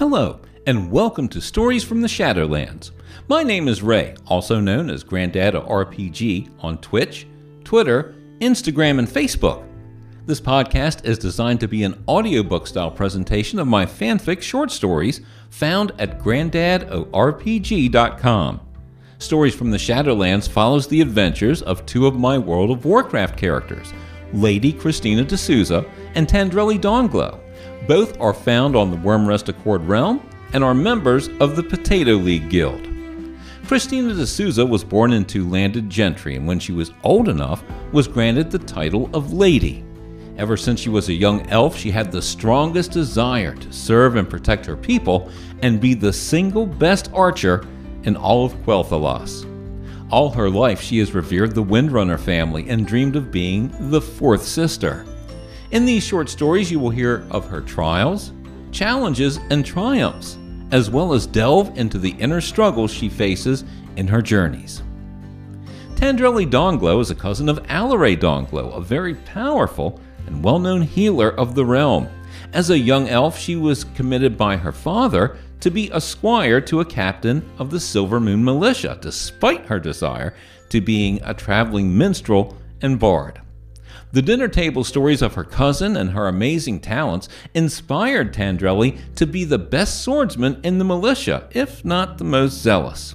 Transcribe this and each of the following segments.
Hello, and welcome to Stories from the Shadowlands. My name is Ray, also known as Granddad RPG on Twitch, Twitter, Instagram, and Facebook. This podcast is designed to be an audiobook style presentation of my fanfic short stories found at granddadorpg.com. Stories from the Shadowlands follows the adventures of two of my World of Warcraft characters, Lady Christina D'Souza and Tandrelli Dawnglow. Both are found on the Wyrmrest Accord realm and are members of the Potato League Guild. Christina de Souza was born into landed gentry and when she was old enough was granted the title of lady. Ever since she was a young elf, she had the strongest desire to serve and protect her people and be the single best archer in all of Quel'Thalas. All her life, she has revered the Windrunner family and dreamed of being the fourth sister. In these short stories, you will hear of her trials, challenges, and triumphs, as well as delve into the inner struggles she faces in her journeys. Tandrelli Dawnglow is a cousin of Alaray Dawnglow, a very powerful and well known healer of the realm. As a young elf, she was committed by her father to be a squire to a captain of the Silver Moon Militia, despite her desire to being a traveling minstrel and bard. The dinner table stories of her cousin and her amazing talents inspired Tandrelli to be the best swordsman in the militia, if not the most zealous.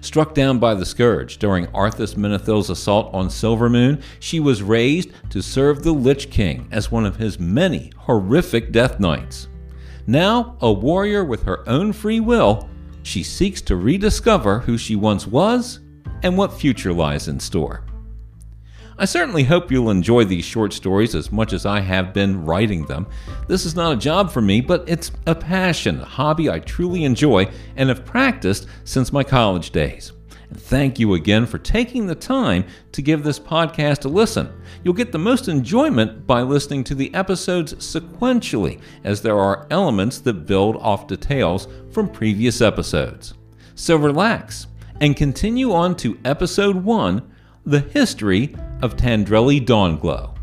Struck down by the scourge during Arthas Menethil's assault on Silvermoon, she was raised to serve the Lich King as one of his many horrific death knights. Now, a warrior with her own free will, she seeks to rediscover who she once was and what future lies in store. I certainly hope you'll enjoy these short stories as much as I have been writing them. This is not a job for me, but it's a passion, a hobby I truly enjoy and have practiced since my college days. And thank you again for taking the time to give this podcast a listen. You'll get the most enjoyment by listening to the episodes sequentially, as there are elements that build off details from previous episodes. So relax and continue on to episode 1 The History of Tandrelli Dawnglow.